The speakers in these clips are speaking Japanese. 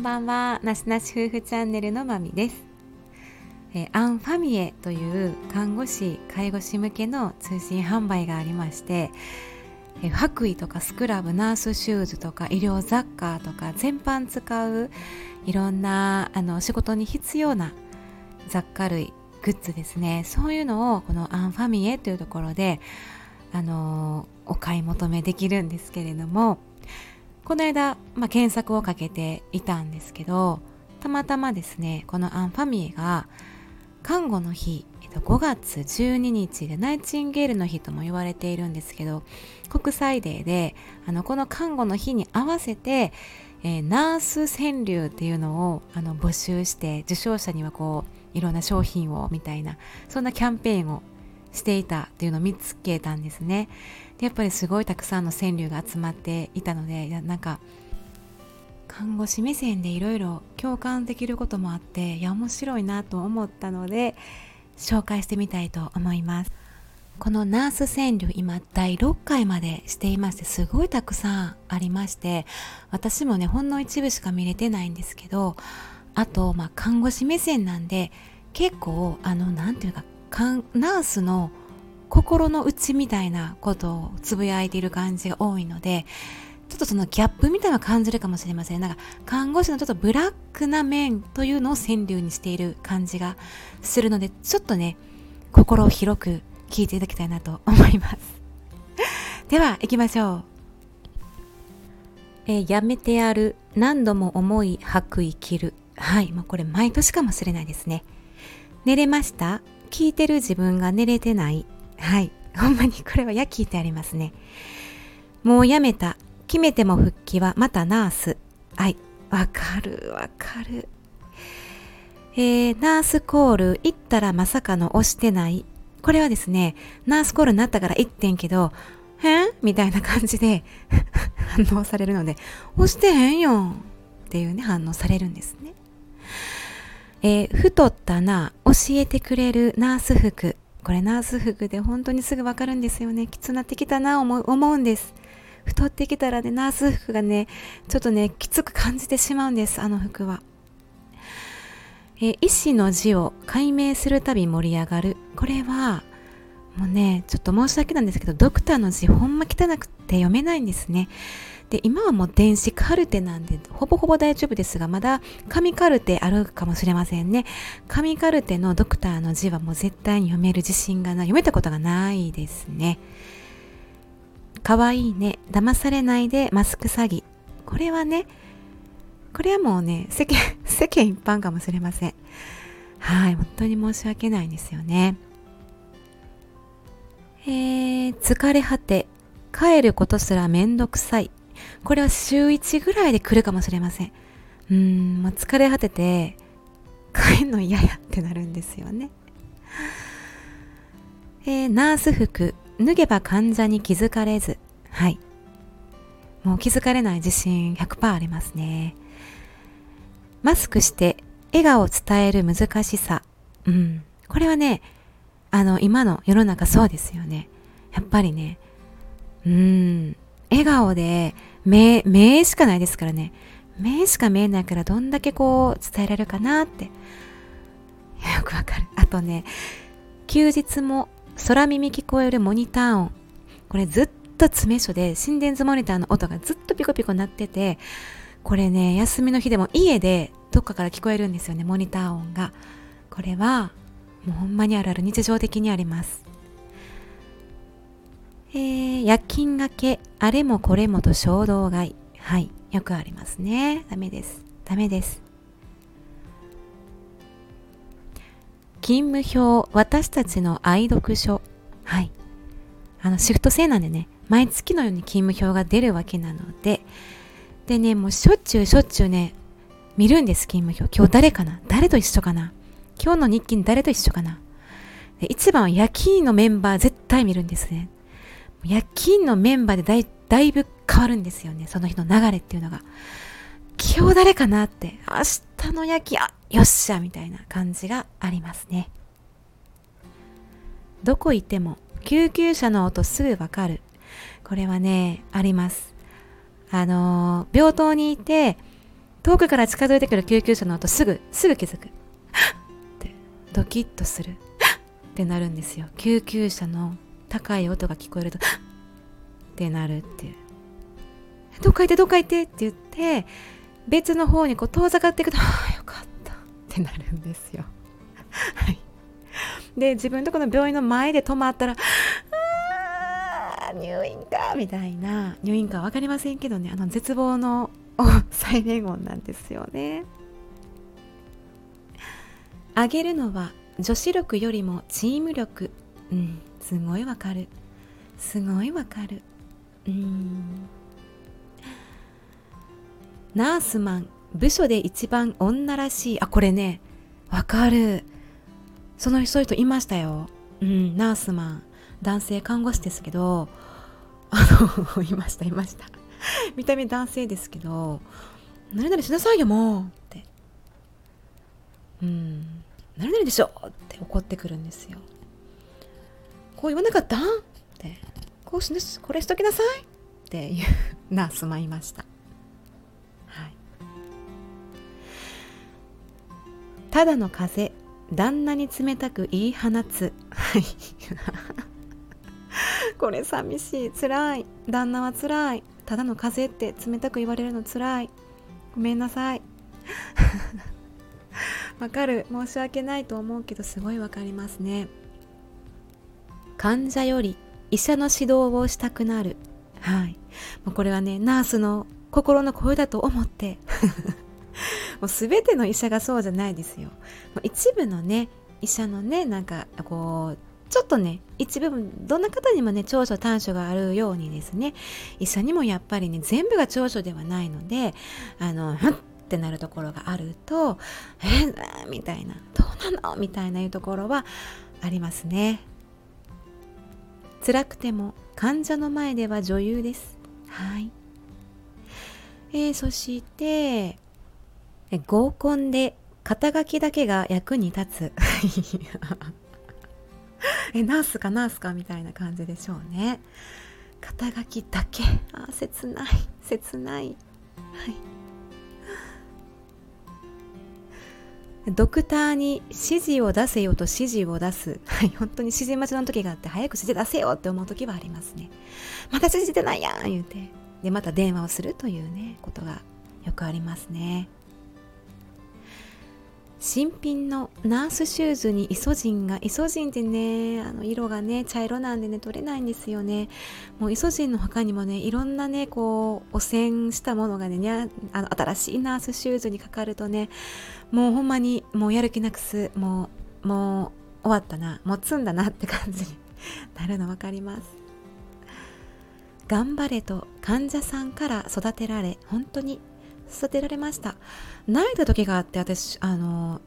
んばんは。なしなし夫婦チャンネルのまみです、えー、アンファミエという看護師介護士向けの通信販売がありまして、えー、白衣とかスクラブナースシューズとか医療雑貨とか全般使ういろんなあの仕事に必要な雑貨類グッズですね。そういうのをこのアンファミエというところであのお買い求めできるんですけれどもこの間、まあ、検索をかけていたんですけどたまたまですねこのアンファミエが看護の日、えっと、5月12日でナイチンゲールの日とも言われているんですけど国際デーであのこの看護の日に合わせて、えー、ナース川柳っていうのをあの募集して受賞者にはこういろんな商品をみたいなそんなキャンペーンをしていたっていうのを見つけたんですね。でやっぱりすごいたくさんの川柳が集まっていたのでなんか看護師目線でいろいろ共感できることもあっていや面白いなと思ったので紹介してみたいと思います。このナース川柳今第6回までしていましてすごいたくさんありまして私もねほんの一部しか見れてないんですけどあと、まあ、看護師目線なんで結構あの何ていうかナースの心の内みたいなことをつぶやいている感じが多いのでちょっとそのギャップみたいなの感じるかもしれません。なんか看護師のちょっとブラックな面というのを川柳にしている感じがするのでちょっとね心を広く聞いていただきたいなと思います。では行きましょう。えー、やめてやる。何度も思い吐く生きる。はいもうこれ毎年かもしれないですね。寝れました？聞いてる自分が寝れてない？はい。ほんまにこれはや聞いてありますね。もうやめた。決めても復帰はまたナース。はい。わかるわかる。えー、ナースコール行ったらまさかの押してない。これはですね、ナースコールになったから行ってんけど、へん？みたいな感じで 反応されるので、押してへんよっていうね、反応されるんですね。えー、太ったな、教えてくれるナース服。これナース服で本当にすぐわかるんですよね。きつくなってきたな思思うんです。太ってきたらね、ナース服がね、ちょっとね、きつく感じてしまうんです、あの服は。え、医師の字を解明するたび盛り上がる。これは、もうね、ちょっと申し訳なんですけど、ドクターの字ほんま汚くて読めないんですね。で今はもう電子カルテなんでほぼほぼ大丈夫ですがまだ紙カルテあるかもしれませんね。紙カルテのドクターの字はもう絶対に読める自信がない。読めたことがないですね。かわいいね。騙されないでマスク詐欺。これはねこれはもうね世間 世間一般かもしれません。はい本当に申し訳ないんですよね。えー、疲れ果て。帰ることすらめんどくさい。これは週1ぐらいで来るかもしれません。うん、もう疲れ果てて、帰んの嫌やってなるんですよね。えー、ナース服、脱げば患者に気づかれず。はい。もう気づかれない自信100%ありますね。マスクして笑顔を伝える難しさ。うん。これはね、あの、今の世の中そうですよね。やっぱりね、うん、笑顔で目、目しかないですからね。目しか見えないからどんだけこう伝えられるかなって。よくわかる。あとね、休日も空耳聞こえるモニター音。これずっと詰め所で心電図モニターの音がずっとピコピコ鳴ってて、これね、休みの日でも家でどっかから聞こえるんですよね、モニター音が。これは、もうほんまにあるある日常的にあります。えー、夜勤がけ、あれもこれもと衝動買い。はい、よくありますね。ダメです。ダメです。勤務表、私たちの愛読書。はい。あの、シフト制なんでね、毎月のように勤務表が出るわけなので、でね、もうしょっちゅうしょっちゅうね、見るんです、勤務表。今日誰かな？誰と一緒かな？今日の日勤誰と一緒かな？で一番は夜勤のメンバー絶対見るんですね。夜勤のメンバーでだいだいぶ変わるんですよね。その日の流れっていうのが。今日誰かなって、明日の夜勤、あ、よっしゃみたいな感じがありますね。どこ行っても救急車の音すぐわかる。これはね、あります。あのー、病棟にいて、遠くから近づいてくる救急車の音すぐすぐ気づく ってドキッとする ってなるんですよ救急車の高い音が聞こえるとっ！てなるっていうどっか行ってどっか行ってって言って別の方にこう遠ざかっていくとああよかったってなるんですよ。はい。で自分とこの病院の前で止まったらああ入院かみたいな。入院か分かりませんけどね。あの絶望のサイレン音なんですよね。上げるのは女子力よりもチーム力。うん。すごいわかる。すごいわかる。うん。ナースマン部署で一番女らしい。あこれねわかる。そのそういう人いましたよ。うんナースマン。男性看護師ですけど。あのいましたいました。見た目男性ですけど「何々しなさいよもう」って「うん。何々でしょ」って怒ってくるんですよ。こう言わなかった？って。こうしなこれしときなさいっていうナースもいました。はい。ただの風旦那に冷たく言い放つ。これ寂しい。辛い。旦那は辛い。ただの風って冷たく言われるの辛い。ごめんなさい。わかる。申し訳ないと思うけどすごいわかりますね。患者より医者の指導をしたくなる。はい。もうこれはねナースの心の声だと思って。もう全ての医者がそうじゃないですよ。一部のね医者のねなんかこうちょっとね一部分どんな方にもね長所短所があるようにですね医者にもやっぱりね全部が長所ではないのであのふんってなるところがあると「えー、みたいな「どうなの?」みたいないうところはありますね辛くても患者の前では女優です。はい。えー、そして合コンで肩書きだけが役に立つ。えナースかナースかみたいな感じでしょうね。肩書きだけ。あ切ない。切ない。はい。ドクターに指示を出せよと指示を出す。はい、本当に指示待ちの時があって、早く指示出せよって思う時はありますね。また指示出ないやん言うて。で、また電話をするというね、ことがよくありますね。新品のナースシューズにイソジンがイソジンってねあの色がね茶色なんでね取れないんですよね。もうイソジンの他にもねいろんなねこう汚染したものがねあの新しいナースシューズにかかるとねもうほんまにもうやる気なくすもうもう終わったなもう積んだなって感じに なるの分かります。頑張れと患者さんから育てられ本当に育てられました。泣いた時があって私あの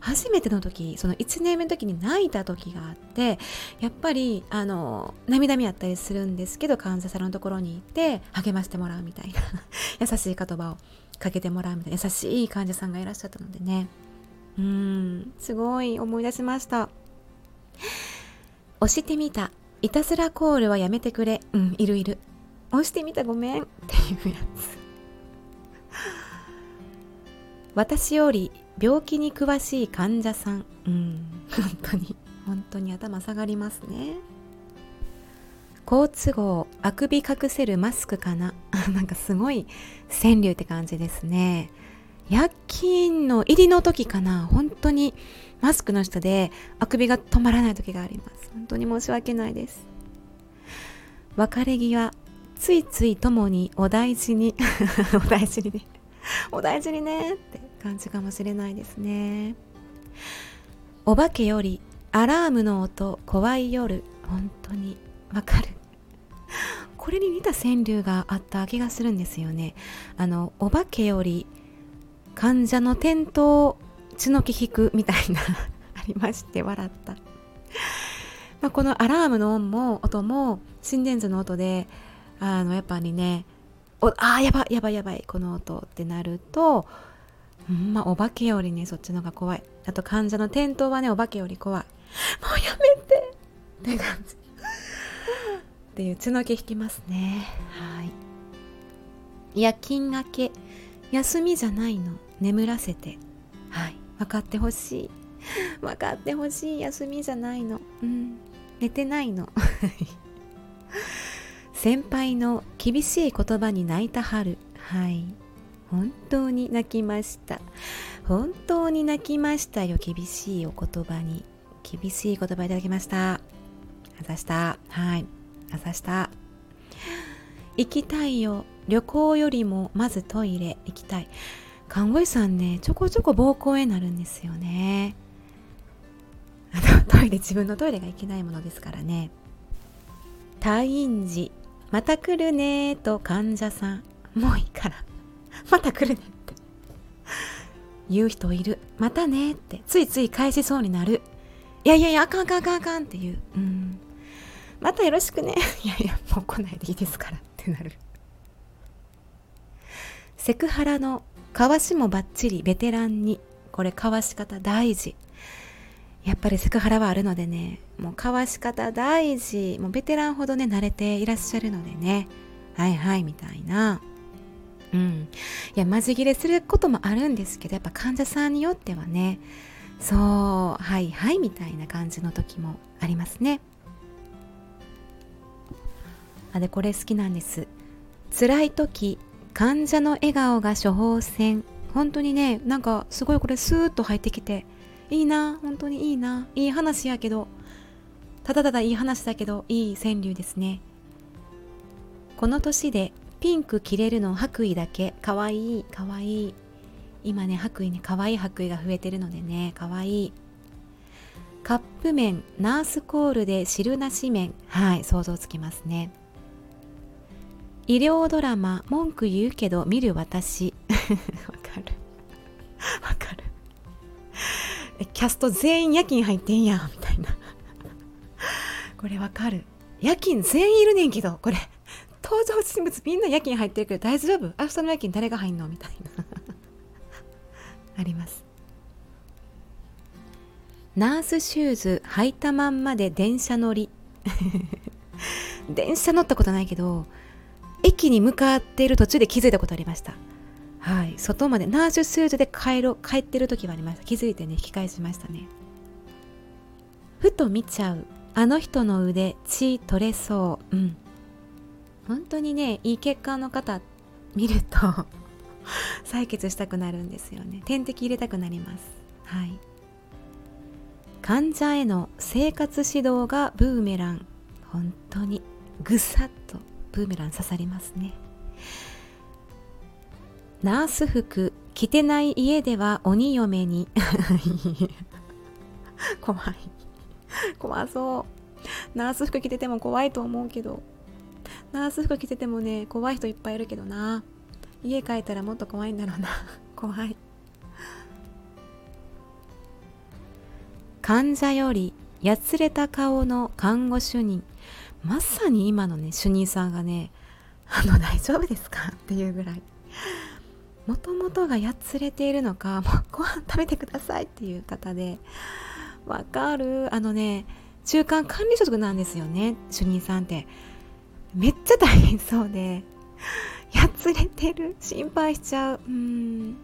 初めての時その1年目の時に泣いた時があってやっぱりあの涙目あったりするんですけど患者さんのところに行って励ましてもらうみたいな 優しい言葉をかけてもらうみたいな優しい患者さんがいらっしゃったのでね。うんすごい思い出しました。押してみた。いたずらコールはやめてくれ。うんいるいる。押してみた。ごめん。っていうやつ。私より病気に詳しい患者さん。うん。本当に。本当に頭下がりますね。好都合あくび隠せるマスクかな。なんかすごい川柳って感じですね。夜勤の入りの時かな。本当にマスクの下であくびが止まらない時があります。本当に申し訳ないです。別れ際ついついともにお大事に。お大事にね。お大事にねって。感じかもしれないですね。お化けよりアラームの音怖い夜。本当に。わかる。これに似た川柳があった気がするんですよね。あのお化けより患者の転倒血の気引くみたいな。ありまして笑った。まあ、このアラームの音も音も心電図の音であのやっぱりねおあやばいやばいやばいこの音ってなるとまあお化けよりねそっちの方が怖い。あと患者の転倒はねお化けより怖い。もうやめて。って感じ。っていう血の気引きますね。はい。夜勤明け休みじゃないの。眠らせて。はい。分かってほしい。分かってほしい休みじゃないの。うん。寝てないの。先輩の厳しい言葉に泣いた春。はい。本当に泣きました。本当に泣きましたよ。厳しいお言葉に。厳しい言葉いただきました。あざした。はい。あざした。行きたいよ。旅行よりもまずトイレ行きたい。看護師さんねちょこちょこ膀胱炎になるんですよね。あのトイレ自分のトイレがいけないものですからね。退院時また来るねと患者さん。もういいから。また来るねって。言う人いる。またねって。ついつい返しそうになる。いやいやいやあかんあかんあかんっていう。うん。またよろしくね。いやいやもう来ないでいいですからってなる。セクハラのかわしもバッチリベテランに。これかわし方大事。やっぱりセクハラはあるのでね。もうかわし方大事。もうベテランほどね慣れていらっしゃるのでね。はいはいみたいな。うん。いやマジ切れすることもあるんですけどやっぱ患者さんによってはねそうはいはいみたいな感じの時もありますね。あでこれ好きなんです。辛い時患者の笑顔が処方箋。本当にねなんかすごいこれスーッと入ってきていいな本当にいいないい話やけどただただいい話だけどいい川柳ですね。この年でピンク着れるの白衣だけ。かわいいかわい。い今ね白衣ねかわいい白衣が増えてるのでねかわい。いカップ麺ナースコールで汁なし麺。はい想像つきますね。医療ドラマ文句言うけど見る私。わかる。わかる。キャスト全員夜勤入ってんやみたいな。これわかる。夜勤全員いるねんけどこれ。登場人物みんな夜勤入ってるけど大丈夫？明日の夜勤誰が入んの？みたいな。あります。ナースシューズ履いたまんまで電車乗り。電車乗ったことないけど駅に向かっている途中で気づいたことありました。はい。外までナースシューズで帰ろ帰ってる時はありました。気づいてね引き返しましたね。ふと見ちゃう。あの人の腕血取れそう。うん。本当にねいい血管の方見ると 採血したくなるんですよね。点滴入れたくなります。はい。患者への生活指導がブーメラン。本当にぐさっとブーメラン刺さりますね。ナース服着てない家では鬼嫁に。怖い。怖そう。ナース服着てても怖いと思うけど。ナース服着ててもね怖い人いっぱいいるけどな。家帰ったらもっと怖いんだろうな。怖い。患者よりやつれた顔の看護主任。まさに今のね主任さんがねあの大丈夫ですか？っていうぐらい。もともとがやつれているのかもうご飯食べてくださいっていう方で。わかる。あのね中間管理職なんですよね主任さんって。めっちゃ大変そうで やつれてる。心配しちゃう。うん。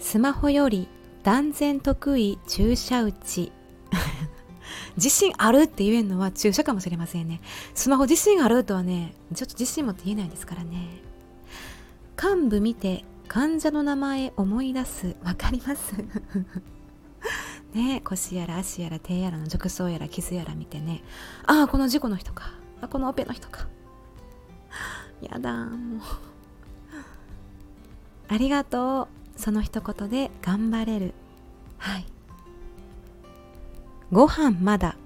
スマホより断然得意注射打ち。自信あるって言えるのは注射かもしれませんね。スマホ自信あるとはねちょっと自信持って言えないですからね。幹部見て患者の名前思い出す。わかります？ね腰やら足やら手やらの褥瘡やら傷やら見てね。ああこの事故の人か。あこのオペの人か。やだもう。ありがとう。その一言で頑張れる。はい。ご飯まだ。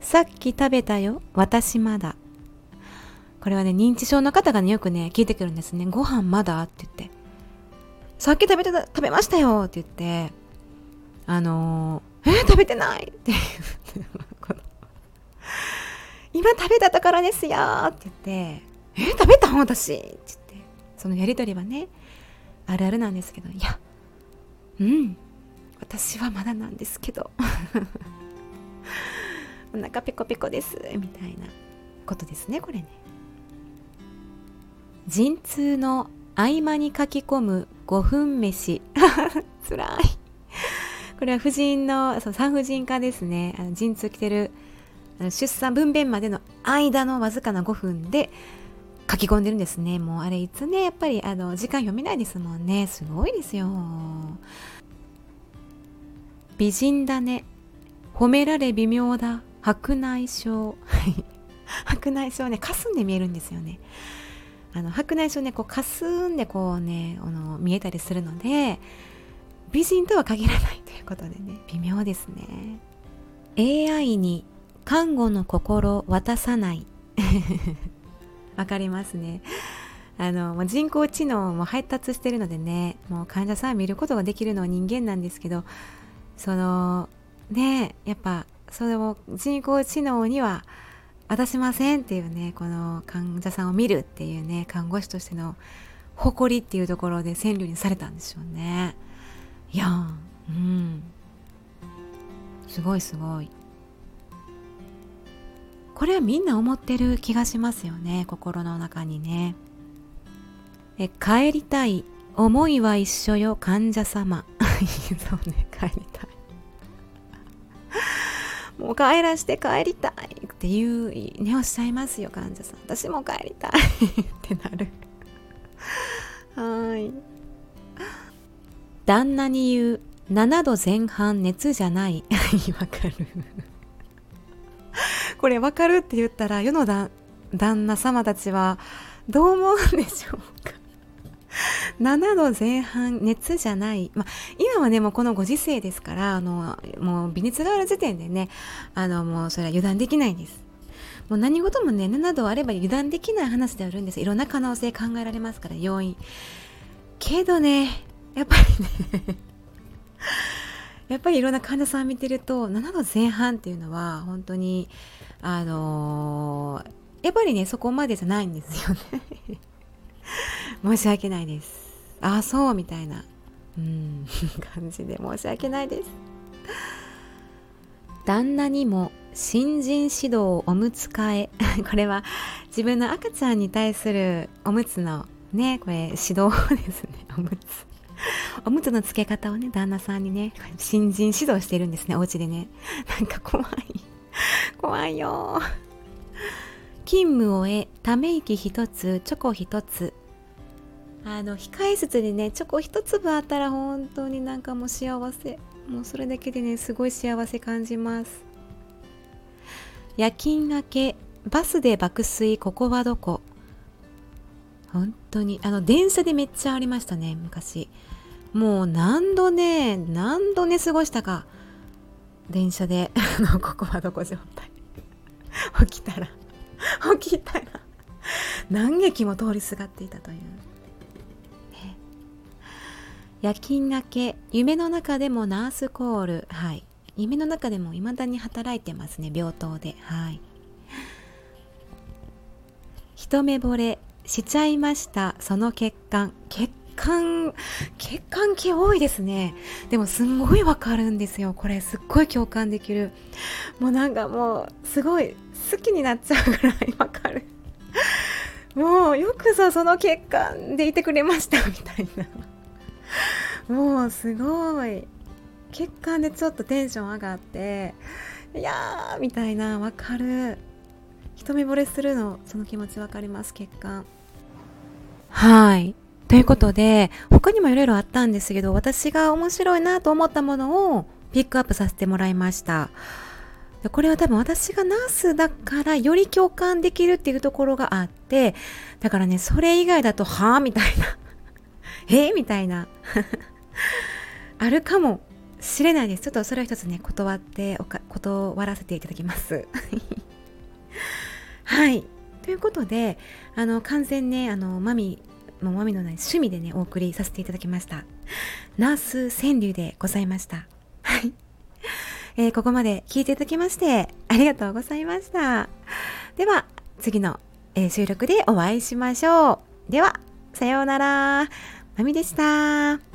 さっき食べたよ。私まだ。これはね認知症の方がねよくね聞いてくるんですね。ご飯まだ？って言って。さっき食べてた食べましたよ。って言って。あの、えー、食べてないっていう 今食べたところですよって言ってえー、食べた私って言ってそのやりとりはねあるあるなんですけどいやうん私はまだなんですけど お腹ペコペコですみたいなことですねこれね。陣痛の合間に書き込む5分飯。つらい。これは婦人のそう産婦人科ですね。あの陣痛着てる出産分娩までの間のわずかな5分で書き込んでるんですね。もうあれいつねやっぱりあの時間読めないですもんね。すごいですよ。美人だね。褒められ微妙だ。白内障。白内障ねかすんで見えるんですよね。あの白内障ねかすんでこうねあの見えたりするので美人とは限らないということでね。微妙ですね。AI に看護の心渡さない。わかりますね。あの人工知能も発達してるのでねもう患者さん見ることができるのは人間なんですけどそのねやっぱそれを人工知能には渡しませんっていうねこの患者さんを見るっていうね看護師としての誇りっていうところで川柳にされたんでしょうねいやうん。すごいすごい。これはみんな思ってる気がしますよね心の中にね。え帰りたい思いは一緒よ患者様。そうね帰りたい。もう帰らして帰りたいっていうねおっしゃいますよ患者さん。私も帰りたいってなる。はい。旦那に言う7度前半熱じゃない。わかる。これわかるって言ったら世の旦那様たちはどう思うんでしょうか。7度前半熱じゃない、まあ、今はねもうこのご時世ですからあのもう微熱がある時点でねあのもうそれは油断できないんです。もう何事もね7度あれば油断できない話であるんです。いろんな可能性考えられますから要因けどねやっぱりね やっぱりいろんな患者さん見てると7度前半っていうのは本当にあのー、やっぱりねそこまでじゃないんですよね。申し訳ないです。ああそうみたいな。うん感じで。申し訳ないです。旦那にも新人指導をおむつ替えこれは自分の赤ちゃんに対するおむつのねこれ指導ですね。おむつ。おむつの付け方をね旦那さんにね新人指導してるんですねお家でね。なんか怖い。怖いよ。勤務を終えため息一つチョコ一つ。あの控え室にねチョコ一粒あったら本当になんかもう幸せ。もうそれだけでねすごい幸せ感じます。夜勤明けバスで爆睡ここはどこ？本当に。あの電車でめっちゃありましたね昔。もう何度ね何度寝過ごしたか。電車で ここはどこ状態 起きたら。起きたら。何劇も通りすがっていたという、ね、夜勤明け夢の中でもナースコール。はい。夢の中でも未だに働いてますね病棟で。はい。一目惚れ。しちゃいました。その血管。血管血管系多いですね。でもすんごいわかるんですよ。これすっごい共感できる。もうなんかもうすごい好きになっちゃうぐらいわかる。もうよくぞその血管でいてくれましたみたいな。もうすごい。血管でちょっとテンション上がっていやーみたいなわかる。一目惚れするのその気持ちわかります血管。はいということで、他にもいろいろあったんですけど、私が面白いなと思ったものをピックアップさせてもらいました。これは多分私がナースだからより共感できるっていうところがあって、だからね、それ以外だと、はぁみたいな。えみたいな。あるかもしれないです。ちょっとそれは一つね、断っておか、断らせていただきます。はい。ということで、あの、完全ね、あの、マミもうまみのない趣味でねお送りさせていただきました。ナース川柳でございました。はい、えー、ここまで聞いていただきましてありがとうございました。では次の、えー、収録でお会いしましょう。ではさようなら。まみでした。